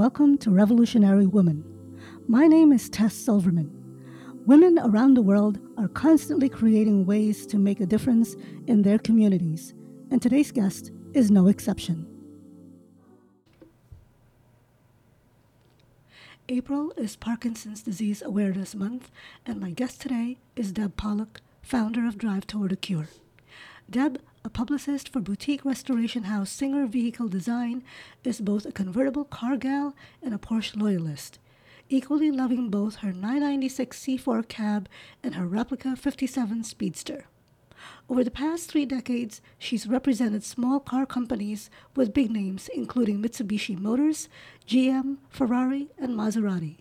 welcome to Revolutionary Woman. My name is Tess Silverman. Women around the world are constantly creating ways to make a difference in their communities, and today's guest is no exception. April is Parkinson's Disease Awareness Month, and my guest today is Deb Pollack, founder of Drive Toward a Cure. Deb, a publicist for boutique restoration house Singer Vehicle Design, is both a convertible car gal and a Porsche loyalist, equally loving both her 996 C4 cab and her replica 57 Speedster. Over the past three decades, she's represented small car companies with big names including Mitsubishi Motors, GM, Ferrari, and Maserati.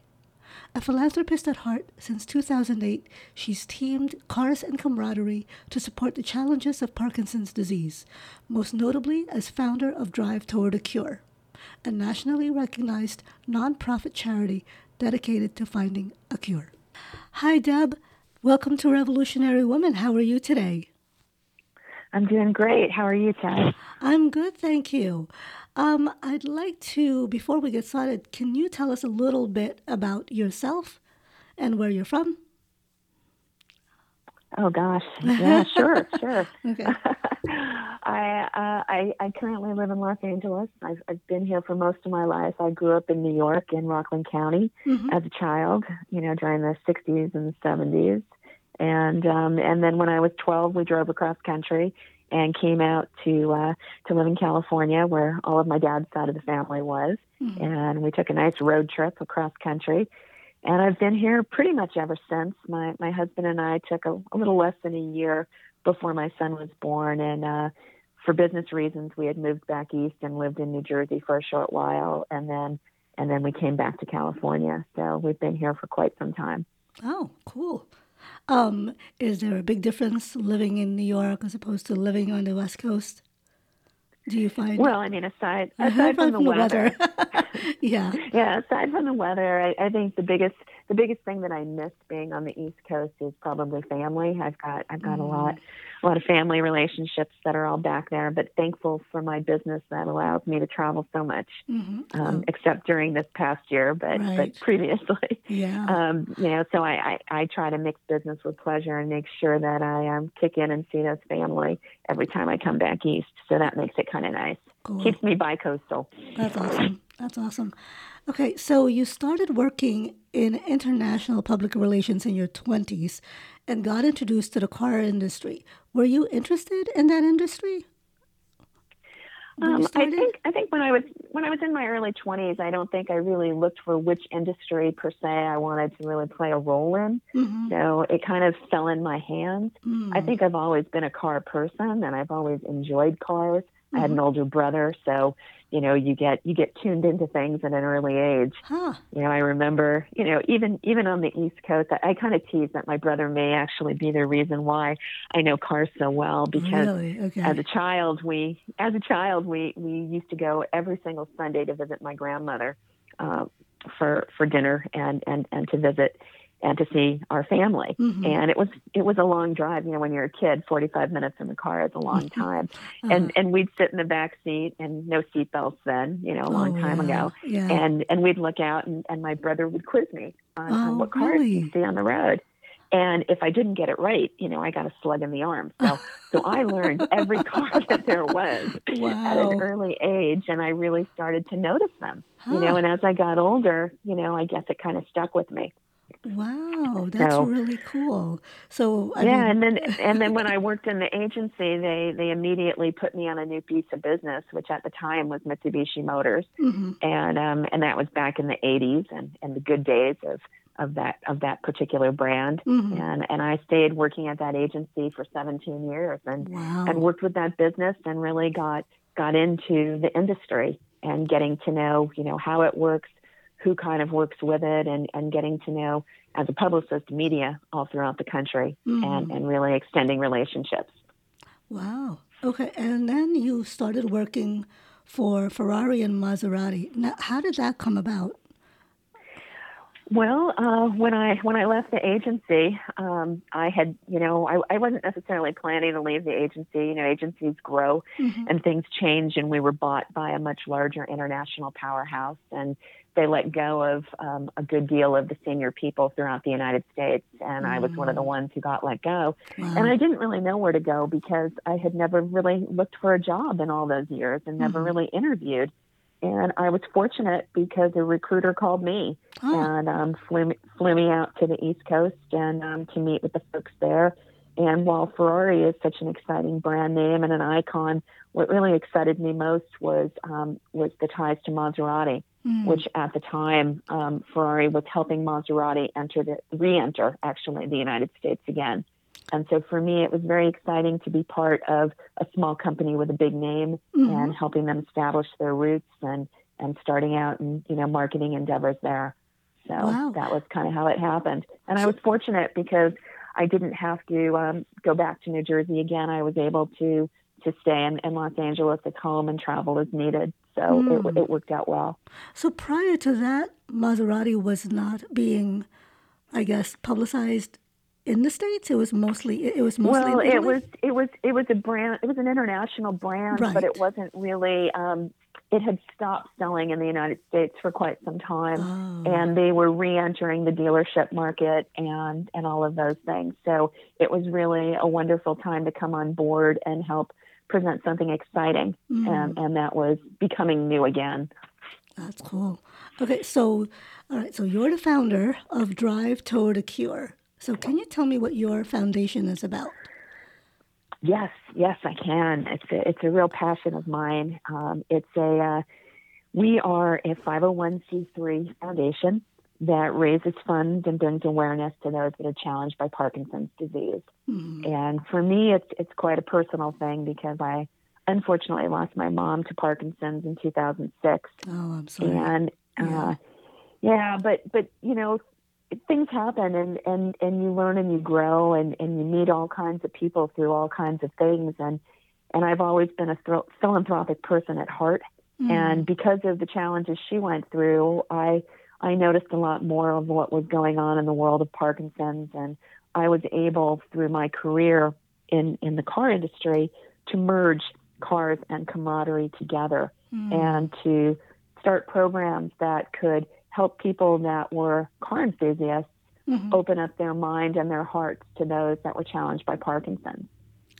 A philanthropist at heart, since 2008, she's teamed Cars and Camaraderie to support the challenges of Parkinson's disease, most notably as founder of Drive Toward a Cure, a nationally recognized nonprofit charity dedicated to finding a cure. Hi, Deb. Welcome to Revolutionary Woman. How are you today? I'm doing great. How are you, Tess? I'm good, thank you. Um, I'd like to, before we get started, can you tell us a little bit about yourself and where you're from? Oh gosh, yeah, sure, sure. Okay. I, uh, I I currently live in Los Angeles. I've, I've been here for most of my life. I grew up in New York in Rockland County mm-hmm. as a child. You know, during the '60s and '70s, and um, and then when I was 12, we drove across country and came out to uh, to live in California, where all of my dad's side of the family was, mm-hmm. and we took a nice road trip across country. And I've been here pretty much ever since. My my husband and I took a, a little less than a year before my son was born, and uh, for business reasons, we had moved back east and lived in New Jersey for a short while, and then and then we came back to California. So we've been here for quite some time. Oh, cool. Um, is there a big difference living in New York as opposed to living on the West Coast? Do you find? Well, I mean, aside aside from, from the, weather, weather. yeah, yeah. Aside from the weather, I, I think the biggest the biggest thing that I missed being on the East Coast is probably family. I've got I've got mm. a lot a lot of family relationships that are all back there, but thankful for my business that allows me to travel so much. Mm-hmm. Um, oh. Except during this past year, but right. but previously, yeah. Um, you know, so I, I I try to mix business with pleasure and make sure that I um, kick in and see those family every time I come back east. So that makes it kind of nice. Cool. Keeps me bi coastal. That's awesome. That's awesome. Okay, so you started working in international public relations in your 20s and got introduced to the car industry. Were you interested in that industry? Um, I think I think when I was when I was in my early twenties, I don't think I really looked for which industry per se I wanted to really play a role in. Mm-hmm. So it kind of fell in my hands. Mm-hmm. I think I've always been a car person, and I've always enjoyed cars. Mm-hmm. I had an mm-hmm. older brother, so you know you get you get tuned into things at an early age huh. you know i remember you know even even on the east coast i, I kind of tease that my brother may actually be the reason why i know cars so well because really? okay. as a child we as a child we we used to go every single sunday to visit my grandmother uh, for for dinner and and and to visit and to see our family. Mm-hmm. And it was it was a long drive. You know, when you're a kid, 45 minutes in the car is a long time. uh-huh. And and we'd sit in the back seat and no seatbelts then. You know, a long oh, time yeah. ago. Yeah. And and we'd look out and, and my brother would quiz me on, oh, on what cars really? you see on the road. And if I didn't get it right, you know, I got a slug in the arm. So, so I learned every car that there was wow. at an early age, and I really started to notice them. Huh. You know, and as I got older, you know, I guess it kind of stuck with me. Wow, that's so, really cool. So I yeah, mean, and then and then when I worked in the agency, they they immediately put me on a new piece of business, which at the time was Mitsubishi Motors, mm-hmm. and um and that was back in the '80s and and the good days of of that of that particular brand mm-hmm. and and I stayed working at that agency for 17 years and wow. and worked with that business and really got got into the industry and getting to know you know how it works who kind of works with it and, and getting to know as a publicist media all throughout the country mm. and, and really extending relationships. Wow. Okay. And then you started working for Ferrari and Maserati. Now, how did that come about? Well, uh, when I when I left the agency, um, I had you know I, I wasn't necessarily planning to leave the agency. You know, agencies grow mm-hmm. and things change, and we were bought by a much larger international powerhouse, and they let go of um, a good deal of the senior people throughout the United States, and mm. I was one of the mm. ones who got let go. Wow. And I didn't really know where to go because I had never really looked for a job in all those years and never mm. really interviewed. And I was fortunate because a recruiter called me oh. and um, flew me, flew me out to the East Coast and um, to meet with the folks there. And while Ferrari is such an exciting brand name and an icon, what really excited me most was um, was the ties to Maserati, mm. which at the time um, Ferrari was helping Maserati enter the re-enter actually the United States again. And so for me, it was very exciting to be part of a small company with a big name mm-hmm. and helping them establish their roots and, and starting out in, you know, marketing endeavors there. So wow. that was kind of how it happened. And I was fortunate because I didn't have to um, go back to New Jersey again. I was able to to stay in, in Los Angeles at home and travel as needed. So mm. it, it worked out well. So prior to that, Maserati was not being, I guess, publicized in the states? It was mostly it was mostly well, it was it was it was a brand. It was an international brand, right. but it wasn't really. Um, it had stopped selling in the United States for quite some time, oh. and they were re-entering the dealership market and and all of those things. So it was really a wonderful time to come on board and help present something exciting, mm. and and that was becoming new again. That's cool. Okay, so all right, so you're the founder of Drive Toward a Cure. So, can you tell me what your foundation is about? Yes, yes, I can. It's a, it's a real passion of mine. Um, it's a uh, we are a 501c3 foundation that raises funds and brings awareness to those that are challenged by Parkinson's disease. Mm-hmm. And for me, it's it's quite a personal thing because I unfortunately lost my mom to Parkinson's in 2006. Oh, I'm sorry. And uh, yeah. yeah, but but you know, things happen and, and, and you learn and you grow and, and you meet all kinds of people through all kinds of things. And, and I've always been a th- philanthropic person at heart. Mm. And because of the challenges she went through, I, I noticed a lot more of what was going on in the world of Parkinson's. And I was able, through my career in, in the car industry, to merge cars and camaraderie together mm. and to start programs that could – help people that were car enthusiasts mm-hmm. open up their mind and their hearts to those that were challenged by Parkinson's.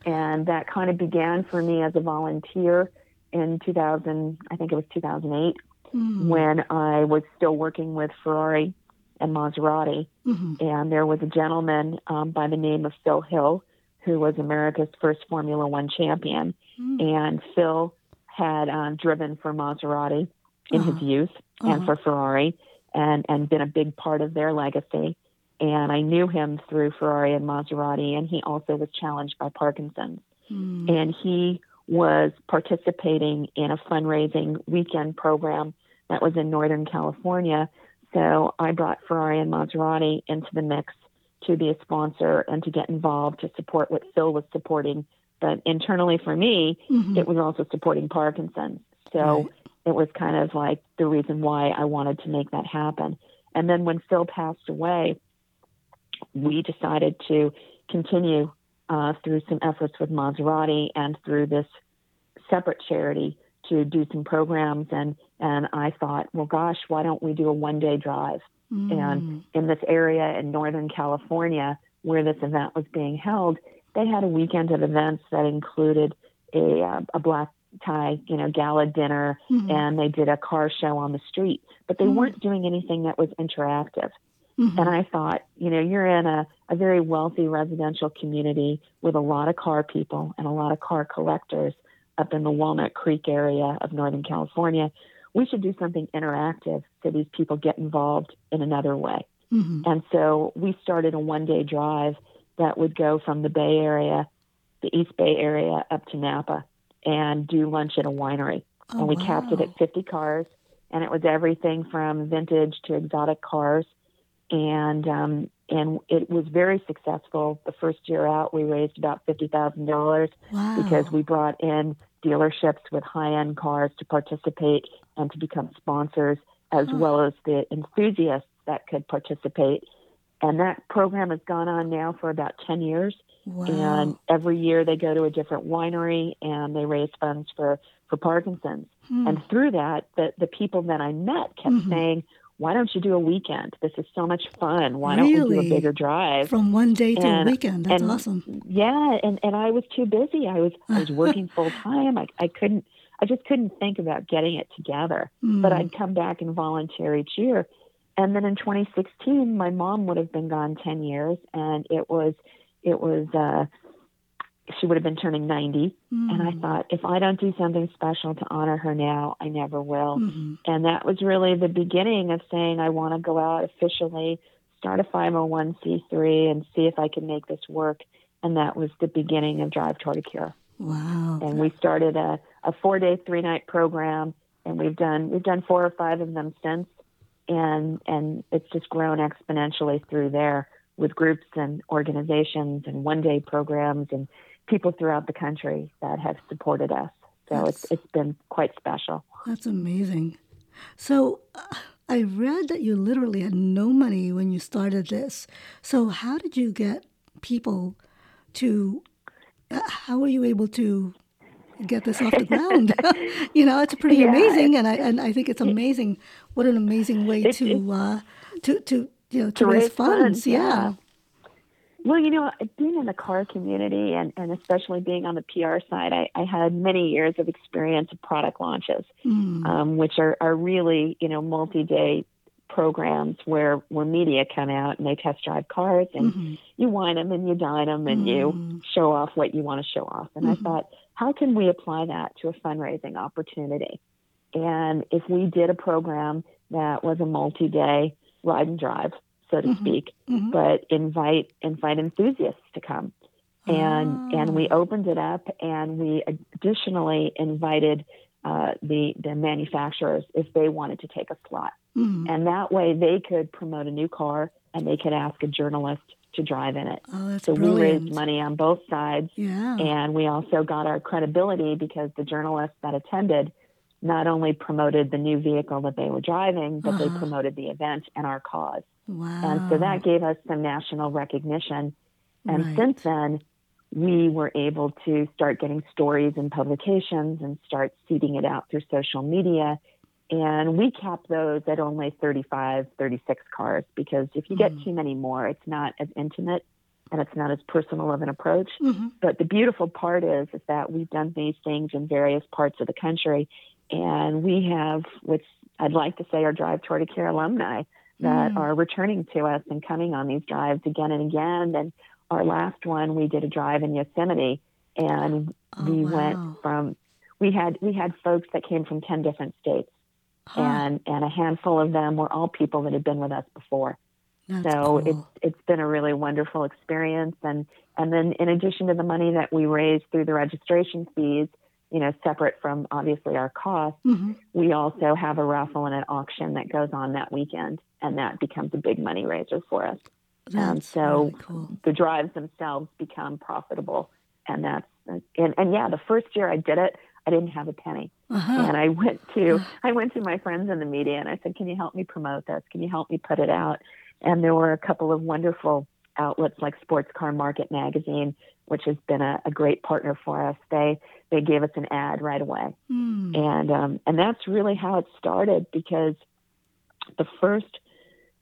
And that kind of began for me as a volunteer in 2000, I think it was 2008, mm-hmm. when I was still working with Ferrari and Maserati. Mm-hmm. And there was a gentleman um, by the name of Phil Hill, who was America's first Formula One champion. Mm-hmm. And Phil had um, driven for Maserati in uh-huh. his youth uh-huh. and for Ferrari and, and been a big part of their legacy. And I knew him through Ferrari and Maserati, and he also was challenged by Parkinson's. Mm. And he was participating in a fundraising weekend program that was in Northern California. So I brought Ferrari and Maserati into the mix to be a sponsor and to get involved to support what Phil was supporting. But internally for me, mm-hmm. it was also supporting Parkinson's. So right it was kind of like the reason why I wanted to make that happen. And then when Phil passed away, we decided to continue uh, through some efforts with Maserati and through this separate charity to do some programs. And, and I thought, well, gosh, why don't we do a one day drive? Mm. And in this area in Northern California where this event was being held, they had a weekend of events that included a, uh, a black tie, you know, gala dinner, mm-hmm. and they did a car show on the street, but they mm-hmm. weren't doing anything that was interactive. Mm-hmm. And I thought, you know, you're in a, a very wealthy residential community with a lot of car people and a lot of car collectors up in the Walnut Creek area of Northern California. We should do something interactive so these people get involved in another way. Mm-hmm. And so we started a one day drive that would go from the Bay Area, the East Bay area, up to Napa and do lunch at a winery. Oh, and we wow. capped it at 50 cars, and it was everything from vintage to exotic cars. And um, and it was very successful. The first year out, we raised about fifty thousand wow. dollars because we brought in dealerships with high-end cars to participate and to become sponsors, as well as the enthusiasts that could participate. And that program has gone on now for about 10 years. Wow. And every year they go to a different winery and they raise funds for, for Parkinson's. Hmm. And through that, the, the people that I met kept Mhm. saying, why don't you do a weekend? This is so much fun. Why don't we do a bigger drive? From one day to a weekend. That's and- awesome. Yeah, and, and I was too busy. I was I was working full time. I, I couldn't I just couldn't think about getting it together. Mm. But I'd come back and volunteer each year. And then in 2016, my mom would have been gone 10 years, and it was it was uh, she would have been turning 90. And I Mm. thought, if I don't do something special to honor her now, I never will. Mhm. And that was really the beginning of saying I want to go out officially, start a 501c3, and see if I can make this work. And that was the beginning of Drive Toward a Cure. Wow. And we started a, a four day, three night program, and we've done we've done four or five of them since, and and it's just grown exponentially through there with groups and organizations and one day programs and people throughout the country that have supported us. So it's it's been quite special. That's amazing. So uh, I read that you literally had no money when you started this. So how did you get people to? Uh, how were you able to get this off the ground? you know, it's pretty Yeah. amazing, and I and I think it's amazing. What an amazing way to uh, to to you know to, To raise, raise funds. funds, yeah. yeah. Well, you know, being in the car community and, and especially being on the PR side, I, I had many years of experience of product launches, Mm. um, which are, are really, you know, multi day programs where, where media come out and they test drive cars and Mhm. you wine them and you dine them and Mhm. you show off what you want to show off. And Mhm. I thought, how can we apply that to a fundraising opportunity? And if we did a program that was a multi day ride and drive, so to Mhm. speak, Mhm. but invite invite enthusiasts to come and and we Ah. opened it up and we additionally invited uh, the the manufacturers if they wanted to take a slot Mhm. and that way they could promote a new car and they could ask a journalist to drive in it Oh, that's so we raised money on both sides Yeah. and we also got our credibility because the journalists that attended not only promoted the new vehicle that they were driving but they Uh-huh. promoted the event and our cause wow. and so that gave us some national recognition. And Right. since then, we were able to start getting stories and publications and start seeding it out through social media. And we capped those at only 35, 36 cars because if you get Mm. too many more, it's not as intimate and it's not as personal of an approach. Mhm. But the beautiful part is, is that we've done these things in various parts of the country. And we have, which I'd like to say, are Drive Toward a Cure alumni that Mm. are returning to us and coming on these drives again and again. And our last one, we did a drive in Yosemite, and Oh, we wow. went from we had we had folks that came from ten different states, Huh. and and a handful of them were all people that had been with us before. That's so cool. it's it's been a really wonderful experience, and and then in addition to the money that we raised through the registration fees, you know, separate from obviously our costs Mhm. we also have a raffle and an auction that goes on that weekend, and that becomes a big money raiser for us. Um, so really cool. the drives themselves become profitable, and that's and, and yeah, the first year I did it, I didn't have a penny, Uh-huh. and I went to I went to my friends in the media and I said, "Can you help me promote this? Can you help me put it out?" And there were a couple of wonderful outlets like Sports Car Market Magazine, which has been a, a great partner for us. They they gave us an ad right away Mm. and um, and that's really how it started because the first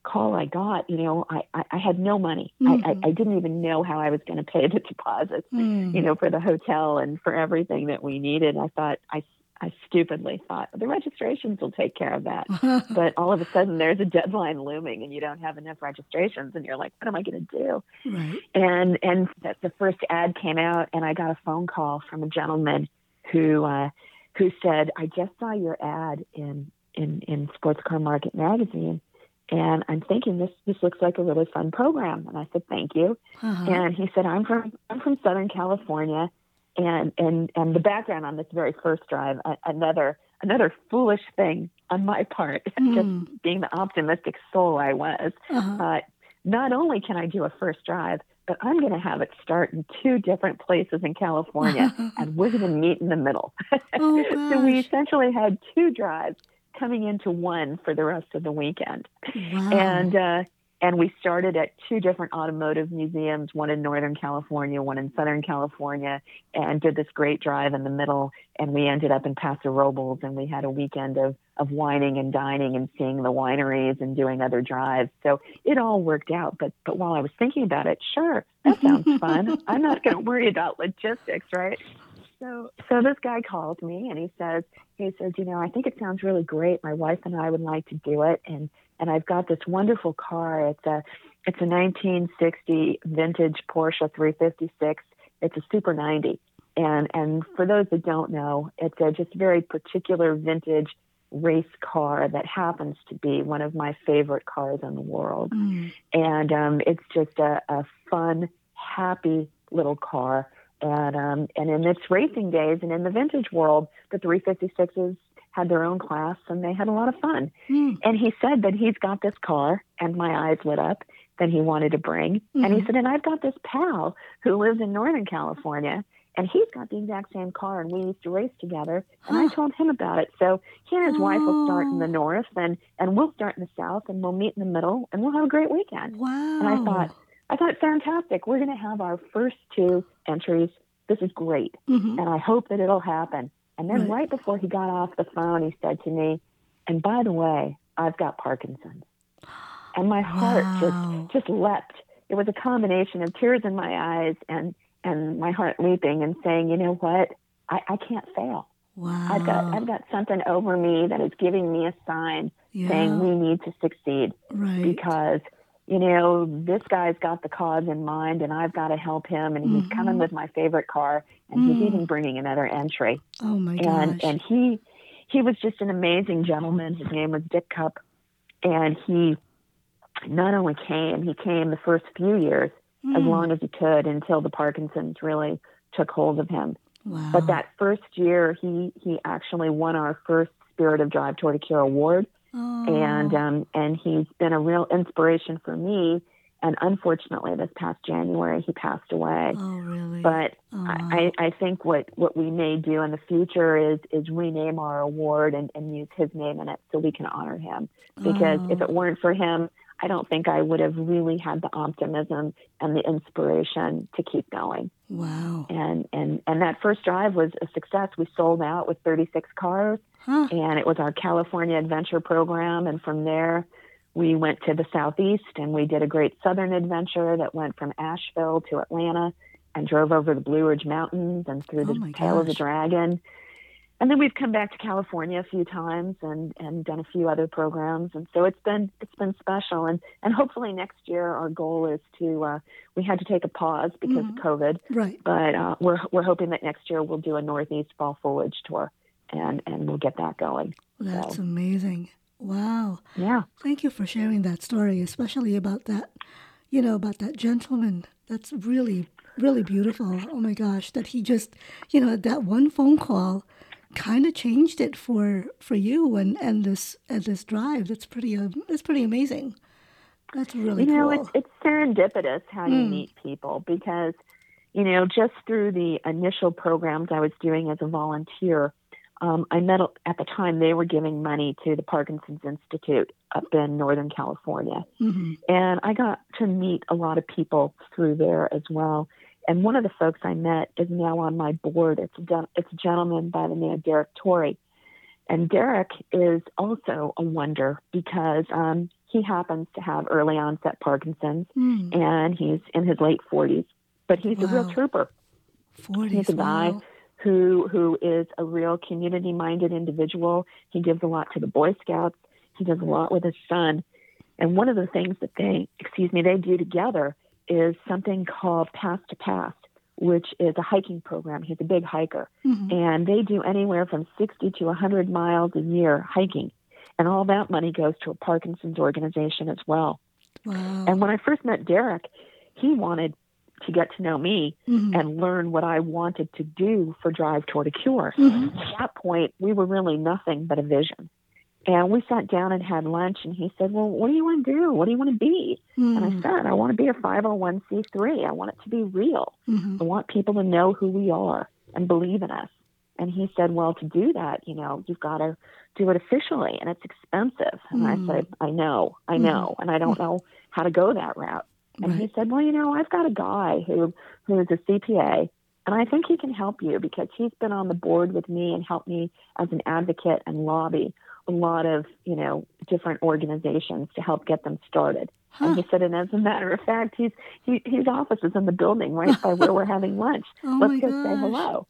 call I got, you know, I, I, I had no money. I, Mhm. I, I didn't even know how I was going to pay the deposits, Mm. you know, for the hotel and for everything that we needed. I thought I I stupidly thought the registrations will take care of that. But all of a sudden, there's a deadline looming, and you don't have enough registrations, and you're like, "What am I going to do?" right. and and that the first ad came out and i got a phone call from a gentleman who uh who said i just saw your ad in in in sports car market magazine and i'm thinking this this looks like a really fun program and i said thank you Uh-huh. and he said i'm from i'm from southern california and and and the background on this very first drive another another foolish thing on my part Mm. just being the optimistic soul i was Uh-huh. uh, not only can I do a first drive, but I'm going to have it start in two different places in California, and we're going to meet in the middle. Oh, so we essentially had two drives coming into one for the rest of the weekend. Wow. And uh, and we started at two different automotive museums, one in Northern California, one in Southern California, and did this great drive in the middle. And we ended up in Paso Robles, and we had a weekend of of wining and dining and seeing the wineries and doing other drives. So it all worked out. But but while I was thinking about it, sure, that sounds fun. I'm not going to worry about logistics, right? So so this guy calls me and he says he says, you know, I think it sounds really great. My wife and I would like to do it, and and I've got this wonderful car. It's a it's a 1960 vintage Porsche 356. It's a Super 90, and and for those that don't know, it's a just very particular vintage race car that happens to be one of my favorite cars in the world. Mm. And um, it's just a, a fun, happy little car. And um, and in its racing days and in the vintage world, the 356s had their own class and they had a lot of fun. Mm. And he said that he's got this car, and my eyes lit up that he wanted to bring. Mm-hmm. And he said, and I've got this pal who lives in Northern California, and he's got the exact same car, and we used to race together. And I told him about it. So he and his oh. wife will start in the oh. north, and and we'll start in the south, and we'll meet in the middle, and we'll have a great weekend. Wow! And I thought, I thought, fantastic. We're going to have our first two entries. This is great, mm-hmm. and I hope that it'll happen. And then right. right before he got off the phone, he said to me, "And by the way, I've got Parkinson's." And my heart just just leapt. It was a combination of tears in my eyes and and my heart leaping and saying, "You know what? I, I can't fail. Wow. I've got I've got something over me that is giving me a sign yeah. saying we need to succeed right. because." You know, this guy's got the cause in mind and I've got to help him and he's mm-hmm. coming with my favorite car and mm. he's even bringing another entry. Oh my and, gosh. And he he was just an amazing gentleman. His name was Dick Cup and he not only came, he came the first few years mm. as long as he could until the Parkinson's really took hold of him. Wow. But that first year he he actually won our first Spirit of Drive Toward a Cure award Oh. And um, and he's been a real inspiration for me. And unfortunately, this past January, he passed away. Oh, really? But oh. I, I think what, what we may do in the future is is rename our award and, and use his name in it so we can honor him. Because oh. if it weren't for him, I don't think I would have really had the optimism and the inspiration to keep going. Wow. And and and that first drive was a success. We sold out with 36 cars huh. and it was our California adventure program and from there we went to the southeast and we did a great southern adventure that went from Asheville to Atlanta and drove over the Blue Ridge Mountains and through oh the Tail gosh. of the Dragon and then we've come back to California a few times and and done a few other programs, and so it's been it's been special. And and hopefully next year our goal is to uh, we had to take a pause because mm-hmm. of COVID, right? But uh, we're we're hoping that next year we'll do a Northeast Fall Foliage tour, and and we'll get that going. That's so. amazing. Wow. Yeah. Thank you for sharing that story, especially about that, you know, about that gentleman. That's really really beautiful. Oh my gosh, that he just, you know, that one phone call kind of changed it for for you and and this and this drive. That's pretty uh, that's pretty amazing. That's really you know cool. it's, it's serendipitous how you mm. meet people because you know just through the initial programs I was doing as a volunteer. Um, I met at the time they were giving money to the Parkinson's Institute up in Northern California, mm-hmm. and I got to meet a lot of people through there as well. And one of the folks I met is now on my board. It's a, it's a gentleman by the name of Derek Torrey. And Derek is also a wonder because um, he happens to have early onset Parkinson's mm. and he's in his late 40s. But he's wow. a real trooper. 40s, he's a guy wow. who who is a real community minded individual. He gives a lot to the Boy Scouts. He does a lot with his son. And one of the things that they, excuse me, they do together is something called Path to Past, which is a hiking program. He's a big hiker. Mm-hmm. And they do anywhere from 60 to 100 miles a year hiking. And all that money goes to a Parkinson's organization as well. Wow. And when I first met Derek, he wanted to get to know me mm-hmm. and learn what I wanted to do for Drive Toward a Cure. Mm-hmm. At that point, we were really nothing but a vision. And we sat down and had lunch, and he said, Well, what do you want to do? What do you want to be? Mm-hmm. And I said, I want to be a 501c3. I want it to be real. Mm-hmm. I want people to know who we are and believe in us. And he said, well, to do that, you know, you've got to do it officially and it's expensive. And mm. I hmm. said, I know, I hmm. know, mm. and I don't know how to go that route. And right. he said, well, you know, I've got a guy who, who is a CPA and I think he can help you because he's been on the board with me and helped me as an advocate and lobby a lot of, you know, different organizations to help get them started. Huh. And he said, and as a matter of fact, he's he, his office is in the building right by where we're having lunch. oh Let's go gosh. say hello.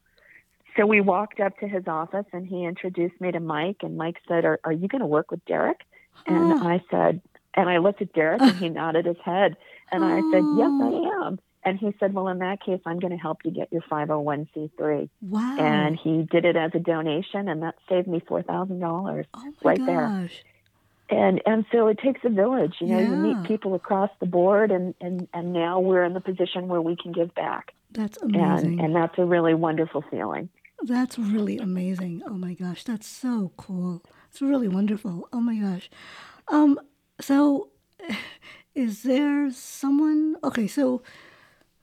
So we walked up to his office and he introduced me to Mike and Mike said, Are, are you going to work with Derek? Huh. And I said, and I looked at Derek and he nodded his head. And I said, Yes, I oh. am. And he said, Well, in that case, I'm going to help you get your 501c3. Wow. And he did it as a donation, and that saved me $4,000 oh right gosh. there. And and so it takes a village. You know, yeah. you meet people across the board, and, and, and now we're in the position where we can give back. That's amazing. And, and that's a really wonderful feeling. That's really amazing. Oh my gosh, that's so cool. It's really wonderful. Oh my gosh. Um, so is there someone okay, so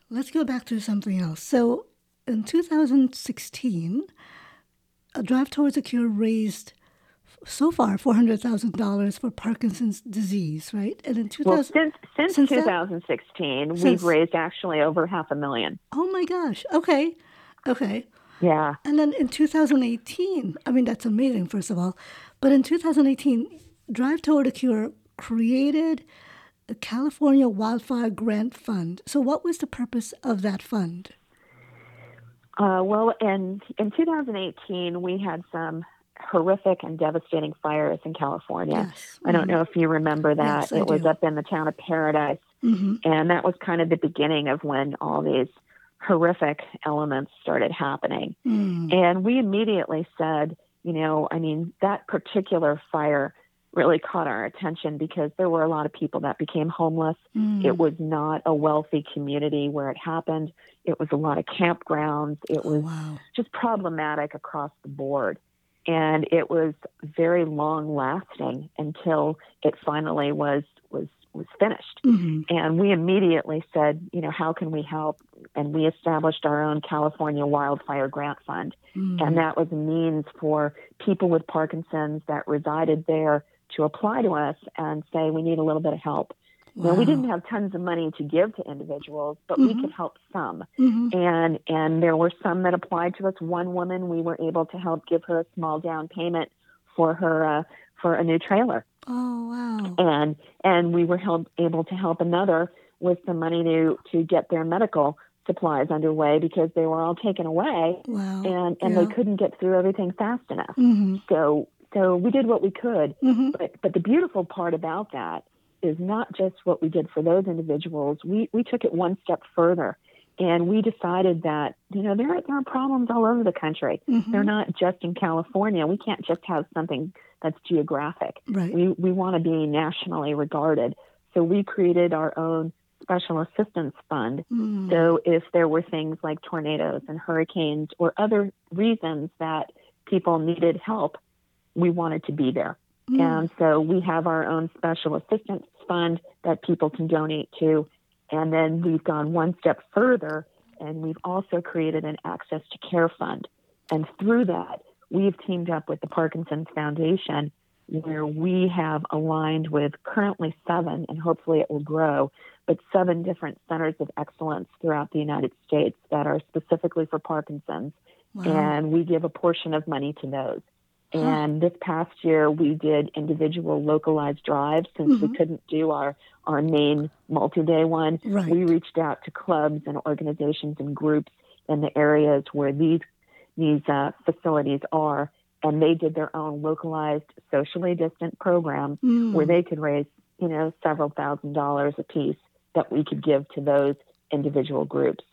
let's go back to something else. So in 2016, a drive towards a cure raised so far $400,000 for Parkinson's disease, right? And in 2000, well, since, since, since 2016, that, we've raised actually over half a million. Oh my gosh. Okay. Okay. Yeah. And then in 2018, I mean, that's amazing, first of all. But in 2018, Drive Toward a Cure created the California Wildfire Grant Fund. So, what was the purpose of that fund? Uh, well, in in 2018, we had some horrific and devastating fires in California. Yes. I don't mm-hmm. know if you remember that. Yes, it was up in the town of Paradise, mm-hmm. and that was kind of the beginning of when all these horrific elements started happening. Mm. And we immediately said, you know, I mean, that particular fire really caught our attention because there were a lot of people that became homeless. Mm. It was not a wealthy community where it happened. It was a lot of campgrounds. It was oh, wow. just problematic across the board. And it was very long lasting until it finally was was was finished. Mm-hmm. And we immediately said, you know, how can we help? And we established our own California Wildfire Grant Fund. Mm-hmm. And that was a means for people with Parkinson's that resided there to apply to us and say, we need a little bit of help. Wow. Now, we didn't have tons of money to give to individuals, but mm-hmm. we could help some. Mm-hmm. And and there were some that applied to us. One woman, we were able to help give her a small down payment for her uh, for a new trailer. Oh wow! And and we were help, able to help another with some money to to get their medical supplies underway because they were all taken away. Wow! And and yeah. they couldn't get through everything fast enough. Mm-hmm. So so we did what we could. Mm-hmm. But but the beautiful part about that is not just what we did for those individuals. We we took it one step further. And we decided that, you know, there are, there are problems all over the country. Mm-hmm. They're not just in California. We can't just have something that's geographic. Right. We, we want to be nationally regarded. So we created our own special assistance fund. Mm. So if there were things like tornadoes and hurricanes or other reasons that people needed help, we wanted to be there. Mm. And so we have our own special assistance fund that people can donate to. And then we've gone one step further and we've also created an access to care fund. And through that, we've teamed up with the Parkinson's Foundation where we have aligned with currently seven, and hopefully it will grow, but seven different centers of excellence throughout the United States that are specifically for Parkinson's. Wow. And we give a portion of money to those. And this past year, we did individual localized drives since mm-hmm. we couldn't do our, our main multi day one. Right. We reached out to clubs and organizations and groups in the areas where these, these uh, facilities are, and they did their own localized, socially distant programs mm. where they could raise, you know, several thousand dollars a piece that we could give to those individual groups.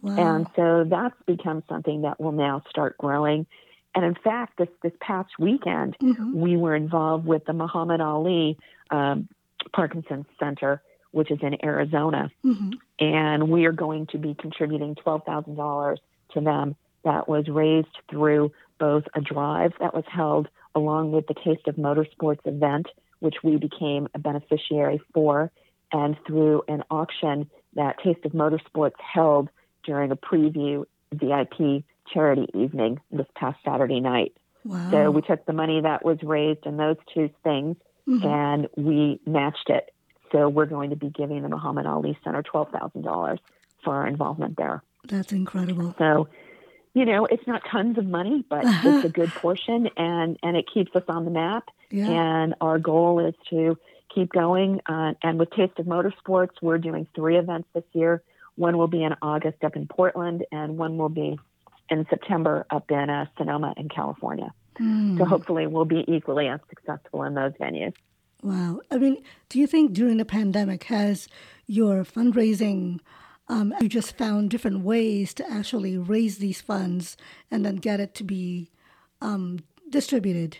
Wow. And so that's become something that will now start growing. And in fact, this, this past weekend, mm-hmm. we were involved with the Muhammad Ali um, Parkinson's Center, which is in Arizona. Mm-hmm. And we are going to be contributing $12,000 to them that was raised through both a drive that was held along with the Taste of Motorsports event, which we became a beneficiary for, and through an auction that Taste of Motorsports held during a preview VIP charity evening this past Saturday night. Wow. So we took the money that was raised in those two things mm-hmm. and we matched it. So we're going to be giving the Muhammad Ali Center $12,000 for our involvement there. That's incredible. So, you know, it's not tons of money, but uh-huh. it's a good portion and, and it keeps us on the map. Yeah. And our goal is to keep going. Uh, and with Taste of Motorsports, we're doing three events this year. One will be in August up in Portland, and one will be in September up in uh, Sonoma in California. Mm. So hopefully we'll be equally as successful in those venues. Wow. I mean, do you think during the pandemic has your fundraising, um, you just found different ways to actually raise these funds and then get it to be um, distributed?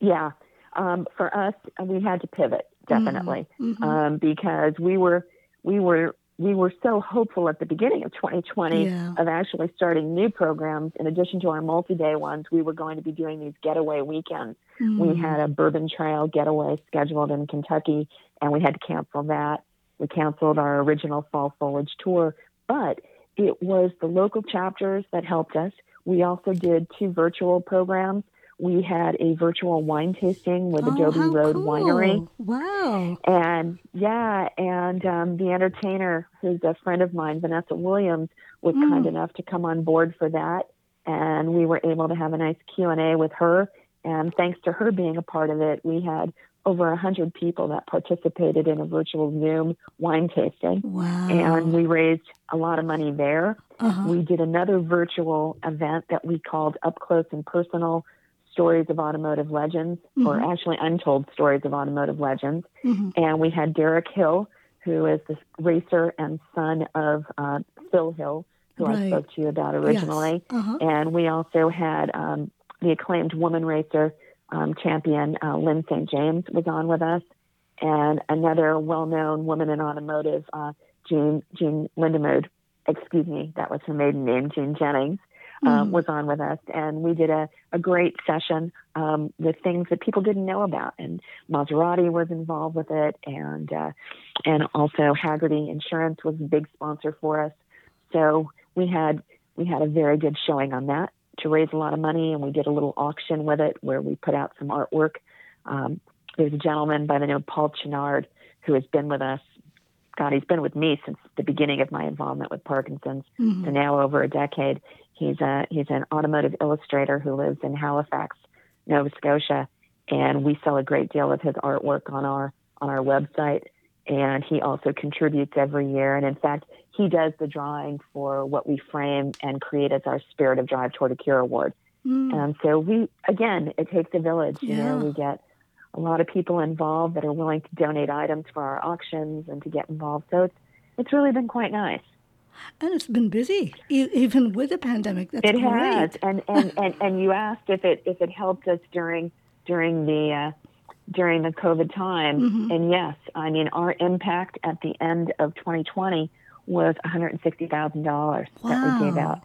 Yeah. Um, for us, we had to pivot definitely mm-hmm. um, because we were we were we were so hopeful at the beginning of 2020 yeah. of actually starting new programs. In addition to our multi-day ones, we were going to be doing these getaway weekends. Mm. We had a bourbon trail getaway scheduled in Kentucky, and we had to cancel that. We canceled our original fall foliage tour, but it was the local chapters that helped us. We also did two virtual programs we had a virtual wine tasting with oh, Adobe Road cool. Winery. Wow. And yeah, and um, the entertainer, who's a friend of mine, Vanessa Williams, was mm. kind enough to come on board for that. And we were able to have a nice Q&A with her. And thanks to her being a part of it, we had over 100 people that participated in a virtual Zoom wine tasting. Wow. And we raised a lot of money there. Uh-huh. We did another virtual event that we called Up Close and Personal stories of automotive legends, mm-hmm. or actually untold stories of automotive legends. Mm-hmm. And we had Derek Hill, who is the racer and son of uh, Phil Hill, who right. I spoke to you about originally. Yes. Uh-huh. And we also had um, the acclaimed woman racer um, champion, uh, Lyn St. James, was on with us. And another well known woman in automotive, uh, Jean, Jean Lindamood, excuse me, that was her maiden name, Jean Jennings um, mm. was on with us, and we did a, a great session um, with things that people didn't know about. And Maserati was involved with it, and uh, and also Hagerty Insurance was a big sponsor for us. So we had we had a very good showing on that to raise a lot of money, and we did a little auction with it where we put out some artwork. Um, there's a gentleman by the name of Paul Chenard who has been with us God, he's been with me since the beginning of my involvement with Parkinson's, mm-hmm. so now over a decade. He's a he's an automotive illustrator who lives in Halifax, Nova Scotia, and we sell a great deal of his artwork on our on our website. And he also contributes every year, and in fact, he does the drawing for what we frame and create as our Spirit of Drive Toward a Cure Award. Mm. And so we again, it takes a village. Yeah. You know, we get a lot of people involved that are willing to donate items for our auctions and to get involved. So it's it's really been quite nice. And it's been busy, even with the pandemic. That's it great. has, and and, and and you asked if it if it helped us during during the uh, during the COVID time, mm-hmm. and yes, I mean our impact at the end of 2020 was 160 thousand dollars wow. that we gave out.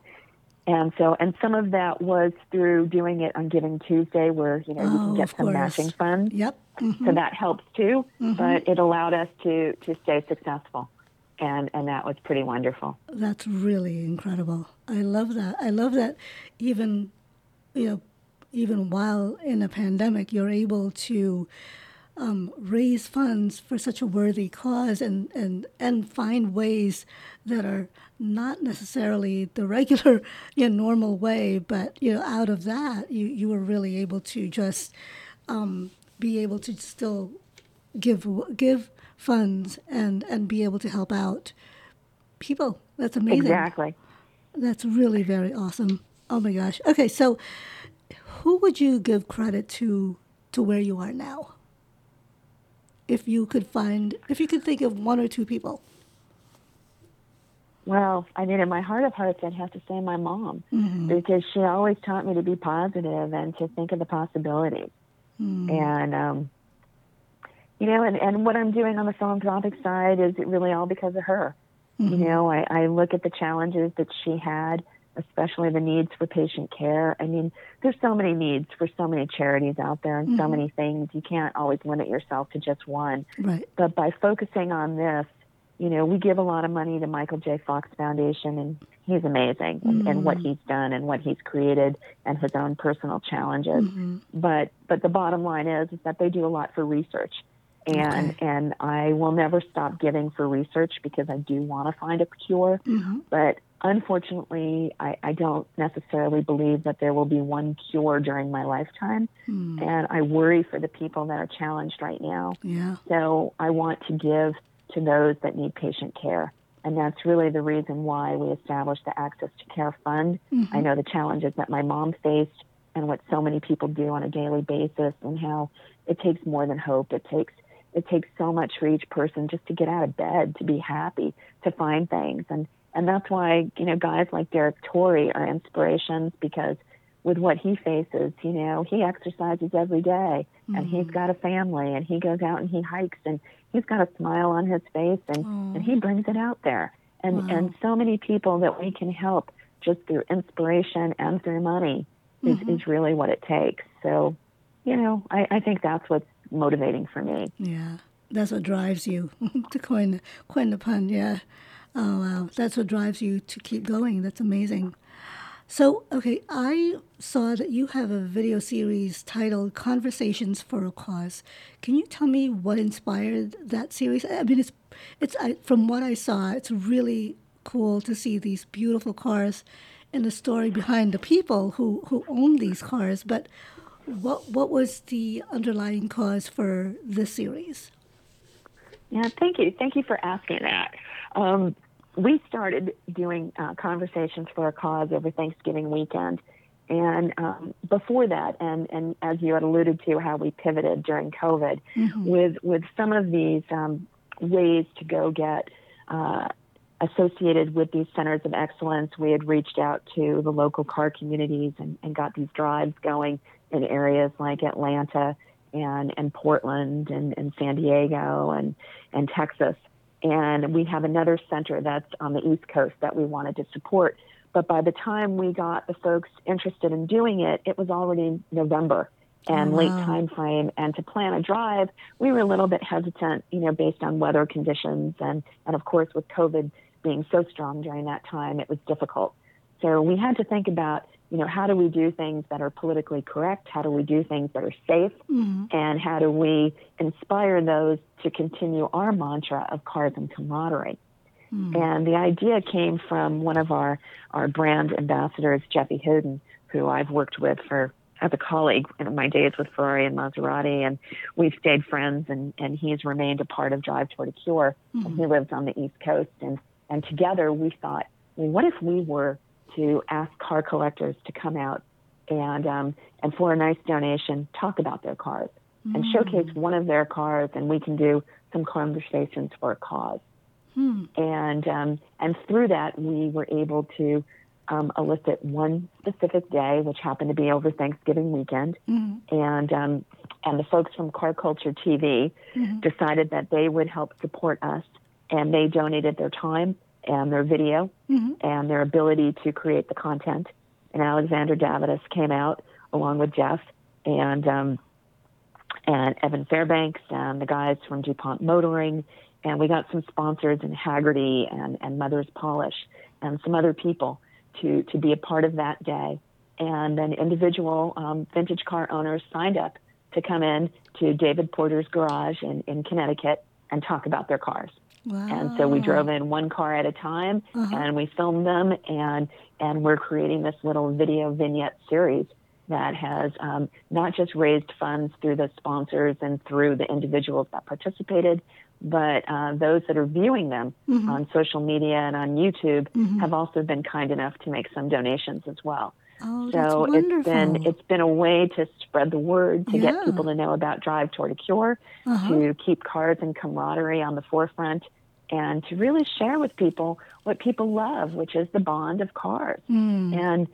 And so, and some of that was through doing it on Giving Tuesday, where you know oh, you can get some course. matching funds. Yep. Mm-hmm. So that helps too. Mm-hmm. But it allowed us to to stay successful, and and that was pretty wonderful. That's really incredible. I love that. I love that. Even, you know, even while in a pandemic, you're able to um, raise funds for such a worthy cause and, and, and find ways that are not necessarily the regular, you know, normal way, but you know, out of that, you, you were really able to just um, be able to still give give funds and and be able to help out people. That's amazing. Exactly. That's really very awesome. Oh my gosh. Okay, so who would you give credit to to where you are now? if you could find, if you could think of one or two people? Well, I mean, in my heart of hearts, I'd have to say my mom mm-hmm. because she always taught me to be positive and to think of the possibilities. Mm. And, um, you know, and, and what I'm doing on the philanthropic side is really all because of her. Mm-hmm. You know, I, I look at the challenges that she had especially the needs for patient care. I mean, there's so many needs for so many charities out there and mm-hmm. so many things. You can't always limit yourself to just one. Right. But by focusing on this, you know, we give a lot of money to Michael J. Fox Foundation, and he's amazing mm-hmm. in, what he's done and what he's created and his own personal challenges. Mm-hmm. But but the bottom line is is that they do a lot for research. And okay. and I will never stop giving for research because I do want to find a cure. Mm-hmm. But unfortunately, I, I don't necessarily believe that there will be one cure during my lifetime. Mm. And I worry for the people that are challenged right now. Yeah. So I want to give to those that need patient care. And that's really the reason why we established the Access to Care Fund. Mm-hmm. I know the challenges that my mom faced and what so many people do on a daily basis and how it takes more than hope. It takes it takes so much for each person just to get out of bed, to be happy, to find things. And and that's why, you know, guys like Derek Torrey are inspirations because with what he faces, you know, he exercises every day, mm-hmm. and he's mm-hmm. got a family and he goes out and he hikes and he's got a smile on his face and, oh. and he brings it out there. And wow. and so many people that we can help just through inspiration and through money is, mm-hmm. is really what it takes. So, you know, I, I think that's what's motivating for me. Yeah. That's what drives you to coin coin the pun, yeah. Oh wow. That's what drives you to keep going. That's amazing. So, okay, I saw that you have a video series titled Conversations for a Cause. Can you tell me what inspired that series? I mean, it's, it's I, from what I saw, it's really cool to see these beautiful cars and the story behind the people who, who own these cars. But what, what was the underlying cause for this series? Yeah, thank you. Thank you for asking that. Um, we started doing uh, conversations for a cause over Thanksgiving weekend. And um, before that, and, and as you had alluded to, how we pivoted during COVID mm-hmm. with with some of these um, ways to go get uh, associated with these centers of excellence, we had reached out to the local car communities and, and got these drives going in areas like Atlanta and, and Portland and, and San Diego and, and Texas. And we have another center that's on the East Coast that we wanted to support. But by the time we got the folks interested in doing it, it was already November and oh, late time frame. And to plan a drive, we were a little bit hesitant, you know, based on weather conditions. And, and of course, with COVID being so strong during that time, it was difficult. So we had to think about you know, how do we do things that are politically correct? How do we do things that are safe? Mm-hmm. And how do we inspire those to continue our mantra of cars and camaraderie? Mm-hmm. And the idea came from one of our, our brand ambassadors, Jeffy Houghton, who I've worked with for as a colleague in my days with Ferrari and Maserati, and we've stayed friends, and, and he's remained a part of Drive Toward a Cure. Mm-hmm. And he lives on the East Coast, and, and together we thought, well, what if we were to ask car collectors to come out and um, and for a nice donation talk about their cars mm. and showcase one of their cars, and we can do some conversations for a cause. Hmm. And um, and through that, we were able to um, elicit one specific day, which happened to be over Thanksgiving weekend, mm and um, and the folks from Car Culture TV mm-hmm. decided that they would help support us, and they donated their time and their video mm-hmm. and their ability to create the content. And Alexander Davidas came out along with Jeff and um, and Evan Fairbanks and the guys from DuPont Motoring. And we got some sponsors in Hagerty and, and Mother's Polish and some other people to, to be a part of that day. And then individual um, vintage car owners signed up to come in to David Porter's garage in, in Connecticut and talk about their cars. Wow. And so we drove in one car at a time uh-huh. and we filmed them and and we're creating this little video vignette series that has um, not just raised funds through the sponsors and through the individuals that participated, but uh, those that are viewing them mm-hmm. on social media and on YouTube mm-hmm. have also been kind enough to make some donations as well. Oh, so it's been it's been a way to spread the word to yeah. get people to know about Drive Toward a Cure, uh-huh. to keep cars and camaraderie on the forefront, and to really share with people what people love, which is the bond of cars. Mm. And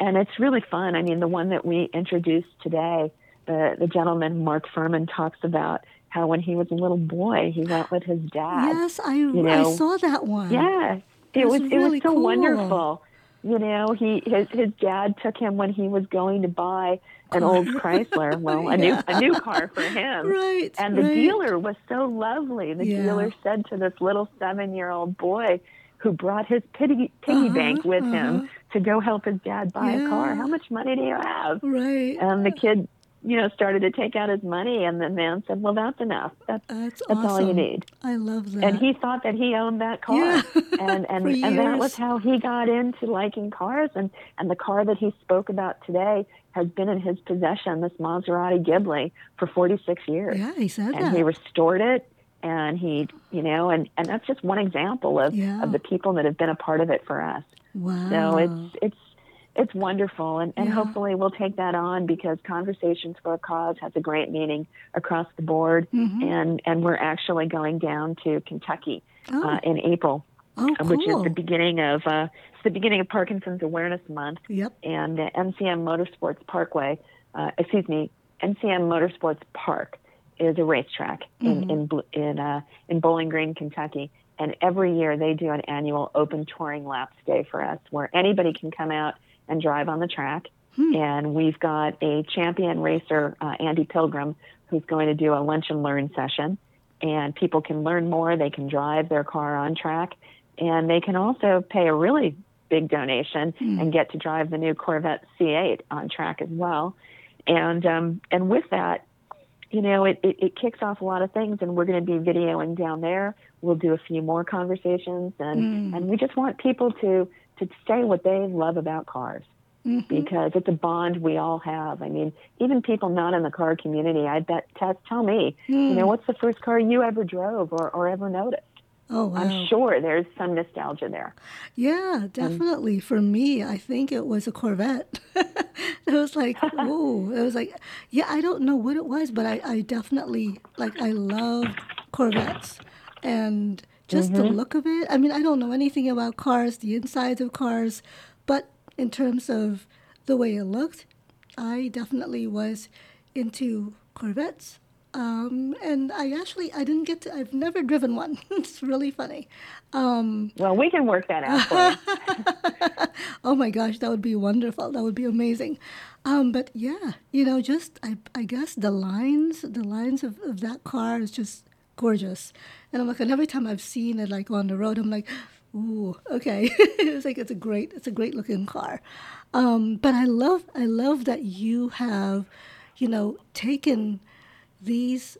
and it's really fun. I mean, the one that we introduced today, the the gentleman Mark Furman talks about how when he was a little boy, he went with his dad. Yes, I you know, I saw that one. Yeah, it was, was really it was so cool. wonderful. You know, he his his dad took him when he was going to buy an old Chrysler, well, a yeah. new a new car for him. Right. And the right. dealer was so lovely. The yeah. dealer said to this little seven year old boy, who brought his piggy, piggy uh-huh, bank with uh-huh. him to go help his dad buy yeah. a car. How much money do you have? Right. And the kid you know, started to take out his money, and the man said, "Well, that's enough. That's that's, that's awesome. all you need." I love that. And he thought that he owned that car, yeah. and and and that was how he got into liking cars. And and the car that he spoke about today has been in his possession, this Maserati Ghibli, for 46 years. Yeah, he said and that. he restored it, and he, you know, and and that's just one example of yeah. of the people that have been a part of it for us. Wow. So it's it's it's wonderful and, and Yeah. hopefully we'll take that on because conversations for a cause has a great meaning across the board Mhm. and and we're actually going down to kentucky Oh, uh, in april oh, uh, which is the beginning of uh, it's the beginning of parkinson's awareness month Yep. and uh, NCM motorsports parkway uh, excuse me NCM motorsports park is a racetrack in Mhm. in Bl- in uh, in bowling green kentucky and every year they do an annual open touring laps day for us where anybody can come out and drive on the track. Hmm. And we've got a champion racer, uh, Andy Pilgrim, who's going to do a lunch and learn session. And people can learn more. They can drive their car on track. And they can also pay a really big donation Hmm. and get to drive the new Corvette C8 on track as well. And, um, and with that, you know, it, it, it kicks off a lot of things, and we're going to be videoing down there. We'll do a few more conversations, and, Mm. and we just want people to to say what they love about cars Mhm. because it's a bond we all have. I mean, even people not in the car community, I bet Tess, tell me, you Mm. know, what's the first car you ever drove or, or ever noticed? Oh wow. I'm sure there's some nostalgia there. Yeah, definitely. For me, I think it was a Corvette. it was like, oh, it was like, yeah, I don't know what it was, but I, I definitely, like, I loved Corvettes. And just the look of it, I mean, I don't know anything about cars, the insides of cars, but in terms of the way it looked, I definitely was into Corvettes. Um, and I actually, I didn't get to, I've never driven one. it's really funny. Um, Well, we can work that out for oh my gosh, that would be wonderful. That would be amazing. Um, but yeah, you know, just I, I guess the lines, the lines of, of that car is just gorgeous. And I'm like, and every time I've seen it like on the road, I'm like, ooh, okay. it's like it's a great, it's a great looking car. Um, but I love, I love that you have, you know, taken these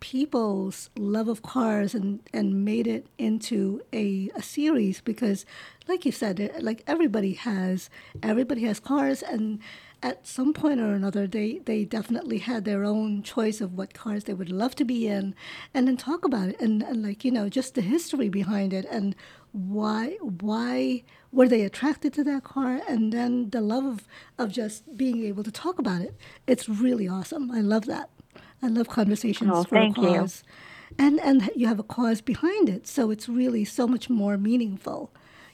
people's love of cars and, and made it into a, a series because like you said it- like everybody has everybody has cars and at some point or another they, they definitely had their own choice of what cars they would love to be in and then talk about it and, and like you know just the history behind it and why why were they attracted to that car and then the love of, of just being able to talk about it. It's really awesome. I love that. I love conversations Oh, for a thank you. cause. And and you have a cause behind it so it's really so much more meaningful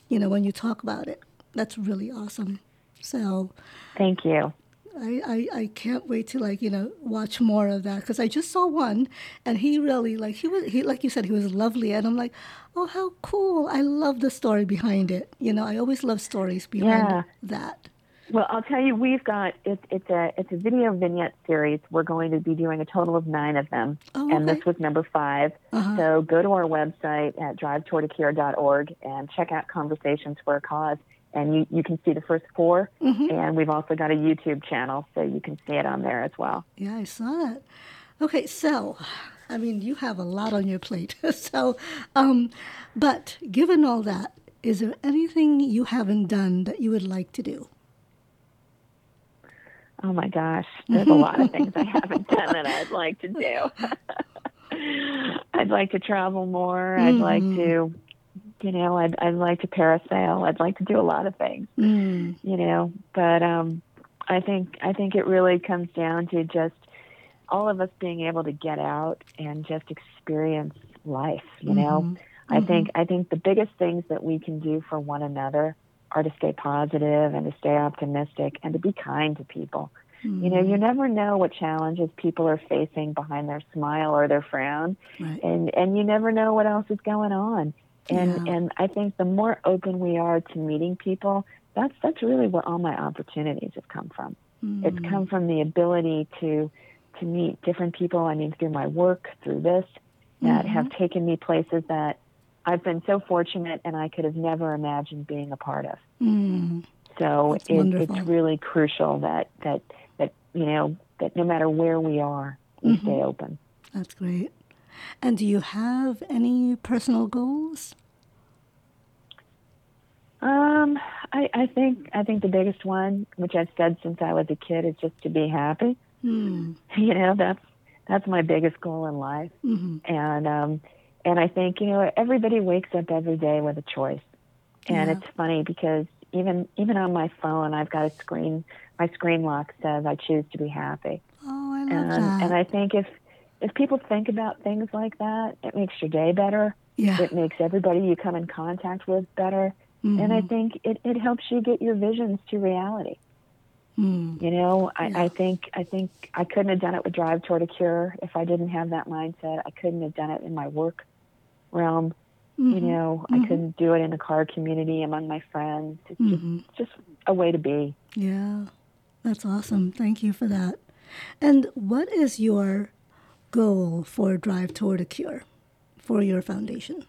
you know when you talk about it. That's really awesome so Thank you. I, I, I can't wait to like you know watch more of that because I just saw one and he really like he was he like you said he was lovely and I'm like oh how cool I love the story behind it you know I always love stories behind Yeah. that Well, I'll tell you, we've got it's it's a it's a video vignette series. We're going to be doing a total of nine of them, Oh, and this was number 5 Uh-huh. So go to our website at drivetowardacure.org and check out Conversations for a Cause, and you you can see the first 4 Mhm. And we've also got a YouTube channel, so you can see it on there as well. yeah I saw that okay so I mean you have a lot on your plate so um but given all that is there anything you haven't done that you would like to do Oh my gosh, there's a lot of things I haven't done that I'd like to do. I'd like to travel more. I'd like Mhm. to, you know, I'd I'd like to parasail. I'd like to do a lot of things, mm. you know. But um, I think I think it really comes down to just all of us being able to get out and just experience life. You know, Mhm. I think I think the biggest things that we can do for one another are to stay positive and to stay optimistic and to be kind to people. You know, you never know what challenges people are facing behind their smile or their frown, right and and you never know what else is going on. And Yeah. and I think the more open we are to meeting people, that's that's really where all my opportunities have come from. It's Mm. come from the ability to to meet different people. I mean, through my work, through this, that Mhm. have taken me places that I've been so fortunate, and I could have never imagined being a part of. Mm. So it, it's really crucial that that that you know that no matter where we are, we mm-hmm. stay open. That's great. And do you have any personal goals? Um, I, I think I think the biggest one, which I've said since I was a kid, is just to be happy. Mm. You know, that's that's my biggest goal in life. Mm-hmm. And um, and I think you know everybody wakes up every day with a choice, and yeah. it's funny because even even on my phone, I've got a screen. My screen lock says I choose to be happy. Oh, I love and, that. And I think if if people think about things like that, it makes your day better. Yeah. It makes everybody you come in contact with better. Mm-hmm. And I think it, it helps you get your visions to reality. Mm. You know, I, yeah. I think I think I couldn't have done it with Drive Toward a Cure if I didn't have that mindset. I couldn't have done it in my work realm. Mm-hmm. You know, mm-hmm. I couldn't do it in the car community among my friends. It's just, mm-hmm. just a way to be. Yeah, that's awesome. Thank you for that. And what is your goal for Drive Toward a Cure for your foundation?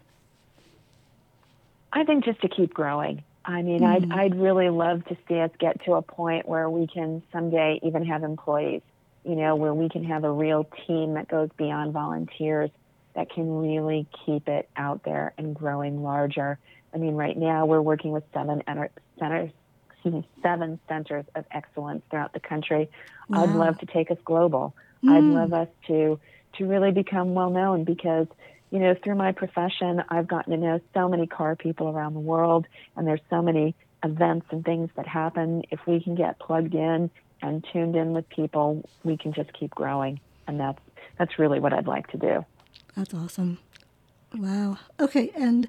I think just to keep growing. I mean, mm-hmm. I'd, I'd really love to see us get to a point where we can someday even have employees, you know, where we can have a real team that goes beyond volunteers that can really keep it out there and growing larger. I mean, right now we're working with seven centers, me, seven centers of excellence throughout the country. Wow. I'd love to take us global. Mm. I'd love us to to really become well known because you know through my profession I've gotten to know so many car people around the world, and there's so many events and things that happen. If we can get plugged in and tuned in with people, we can just keep growing, and that's that's really what I'd like to do. That's awesome. Wow. Okay, and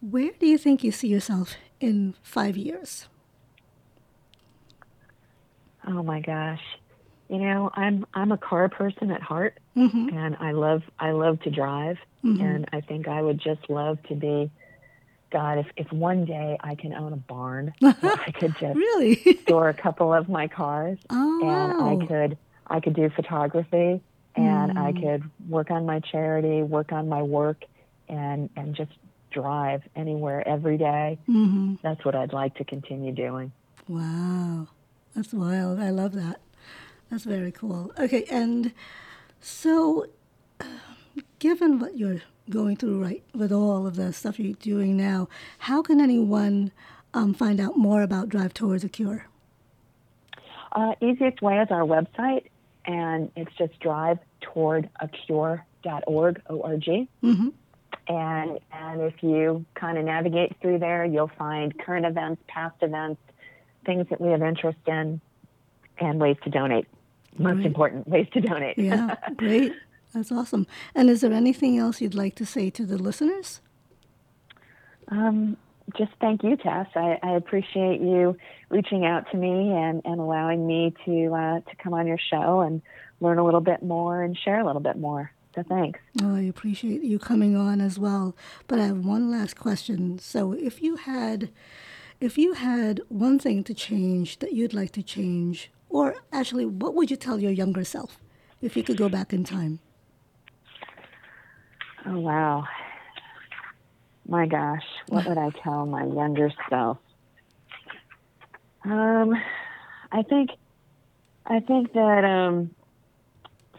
where do you think you see yourself in five years? Oh my gosh. You know, I'm I'm a car person at heart mm-hmm. and I love I love to drive mm-hmm. and I think I would just love to be God, if, if one day I can own a barn, I could just really store a couple of my cars, oh, and. I could I could do photography, and mm. I could work on my charity, work on my work, and and just drive anywhere every day. Mm-hmm. That's what I'd like to continue doing. Wow, that's wild. I love that. That's very cool. Okay, and so, given what you're going through right with all of the stuff you're doing now, how can anyone um, find out more about Drive Towards a Cure? Uh, easiest way is our website, and it's just drivetowardacure.org, O-R-G. Mm-hmm. And, and if you kind of navigate through there, you'll find current events, past events, things that we have interest in, and ways to donate. Most great. important, ways to donate. yeah, great. That's awesome. And is there anything else you'd like to say to the listeners? Um, just thank you, Tess. I, I, appreciate you reaching out to me and, and allowing me to uh, to come on your show and learn a little bit more and share a little bit more. So thanks. Oh, I appreciate you coming on as well. But I have one last question. So if you had if you had one thing to change that you'd like to change, or actually, what would you tell your younger self if you could go back in time? Oh, wow. My gosh, what would I tell my younger self? Um, I think, I think that um,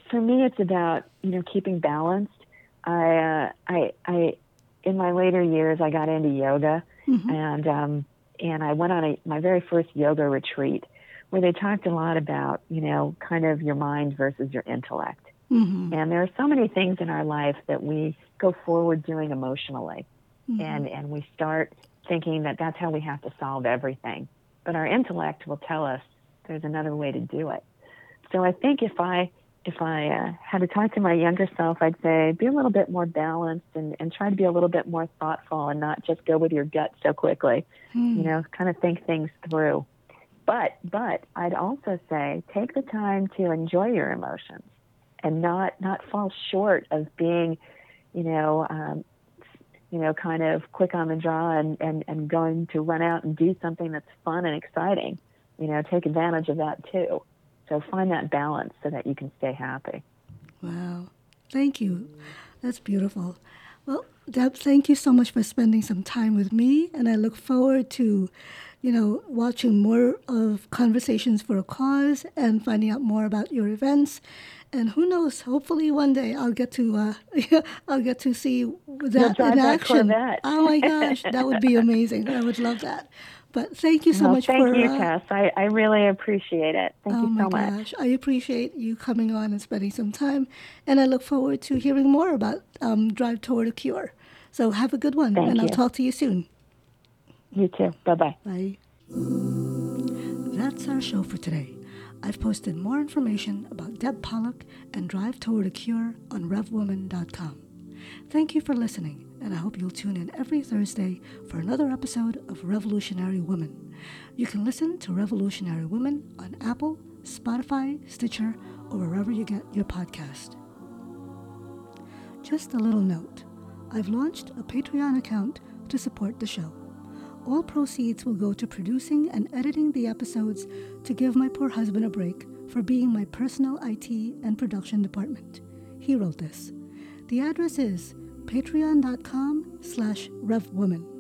for me, it's about you know keeping balanced. I, uh, I, I, in my later years, I got into yoga, mm-hmm. and um, and I went on a, my very first yoga retreat where they talked a lot about, you know, kind of your mind versus your intellect. Mm-hmm. And there are so many things in our life that we go forward doing emotionally. Mm-hmm. And, and we start thinking that that's how we have to solve everything. But our intellect will tell us there's another way to do it. So I think if I if I uh, had to talk to my younger self, I'd say be a little bit more balanced and, and try to be a little bit more thoughtful and not just go with your gut so quickly. Mm. You know, kind of think things through. But but I'd also say take the time to enjoy your emotions and not not fall short of being, you know, um, you know, kind of quick on the draw and, and, and going to run out and do something that's fun and exciting. You know, take advantage of that too. So find that balance so that you can stay happy. Wow. Thank you. That's beautiful. Well, Deb, thank you so much for spending some time with me, and I look forward to, you know, watching more of Conversations for a Cause and finding out more about your events. And who knows? Hopefully, one day I'll get to uh, I'll get to see that in action. Oh my gosh, that would be amazing! I would love that. But thank you so well, much thank for. Thank you, uh, Tess. I, I really appreciate it. Thank oh you so much. Oh my gosh, I appreciate you coming on and spending some time, and I look forward to hearing more about um, Drive Toward a Cure. So have a good one, thank and you. I'll talk to you soon. You too. Bye-bye. Bye. That's our show for today. I've posted more information about Deb Pollack and Drive Toward a Cure on RevWoman.com. Thank you for listening, and I hope you'll tune in every Thursday for another episode of Revolutionary Woman. You can listen to Revolutionary Woman on Apple, Spotify, Stitcher, or wherever you get your podcast. Just a little note I've launched a Patreon account to support the show. All proceeds will go to producing and editing the episodes to give my poor husband a break for being my personal IT and production department. He wrote this. The address is patreon.com slash revwoman.